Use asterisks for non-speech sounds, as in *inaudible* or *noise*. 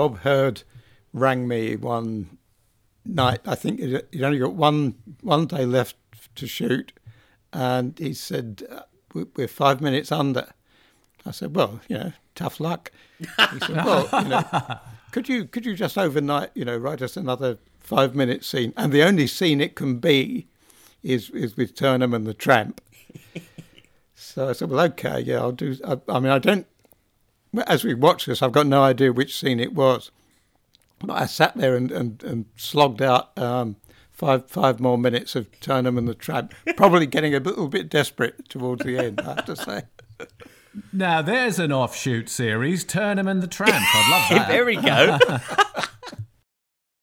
Bob Hird rang me one night. I think he'd only got one one day left to shoot, and he said uh, we're five minutes under. I said, well, you know, tough luck. He said, *laughs* well, you know, could you could you just overnight, you know, write us another five minute scene? And the only scene it can be is is with Turnham and the Tramp. *laughs* so I said, well, okay, yeah, I'll do. I, I mean, I don't. As we watch this, I've got no idea which scene it was. But I sat there and, and, and slogged out um, five five more minutes of Turnham and the Tramp, probably getting a little bit desperate towards the end, I have to say. Now there's an offshoot series, Turnham and the Tramp. I'd love that. *laughs* there we go. *laughs*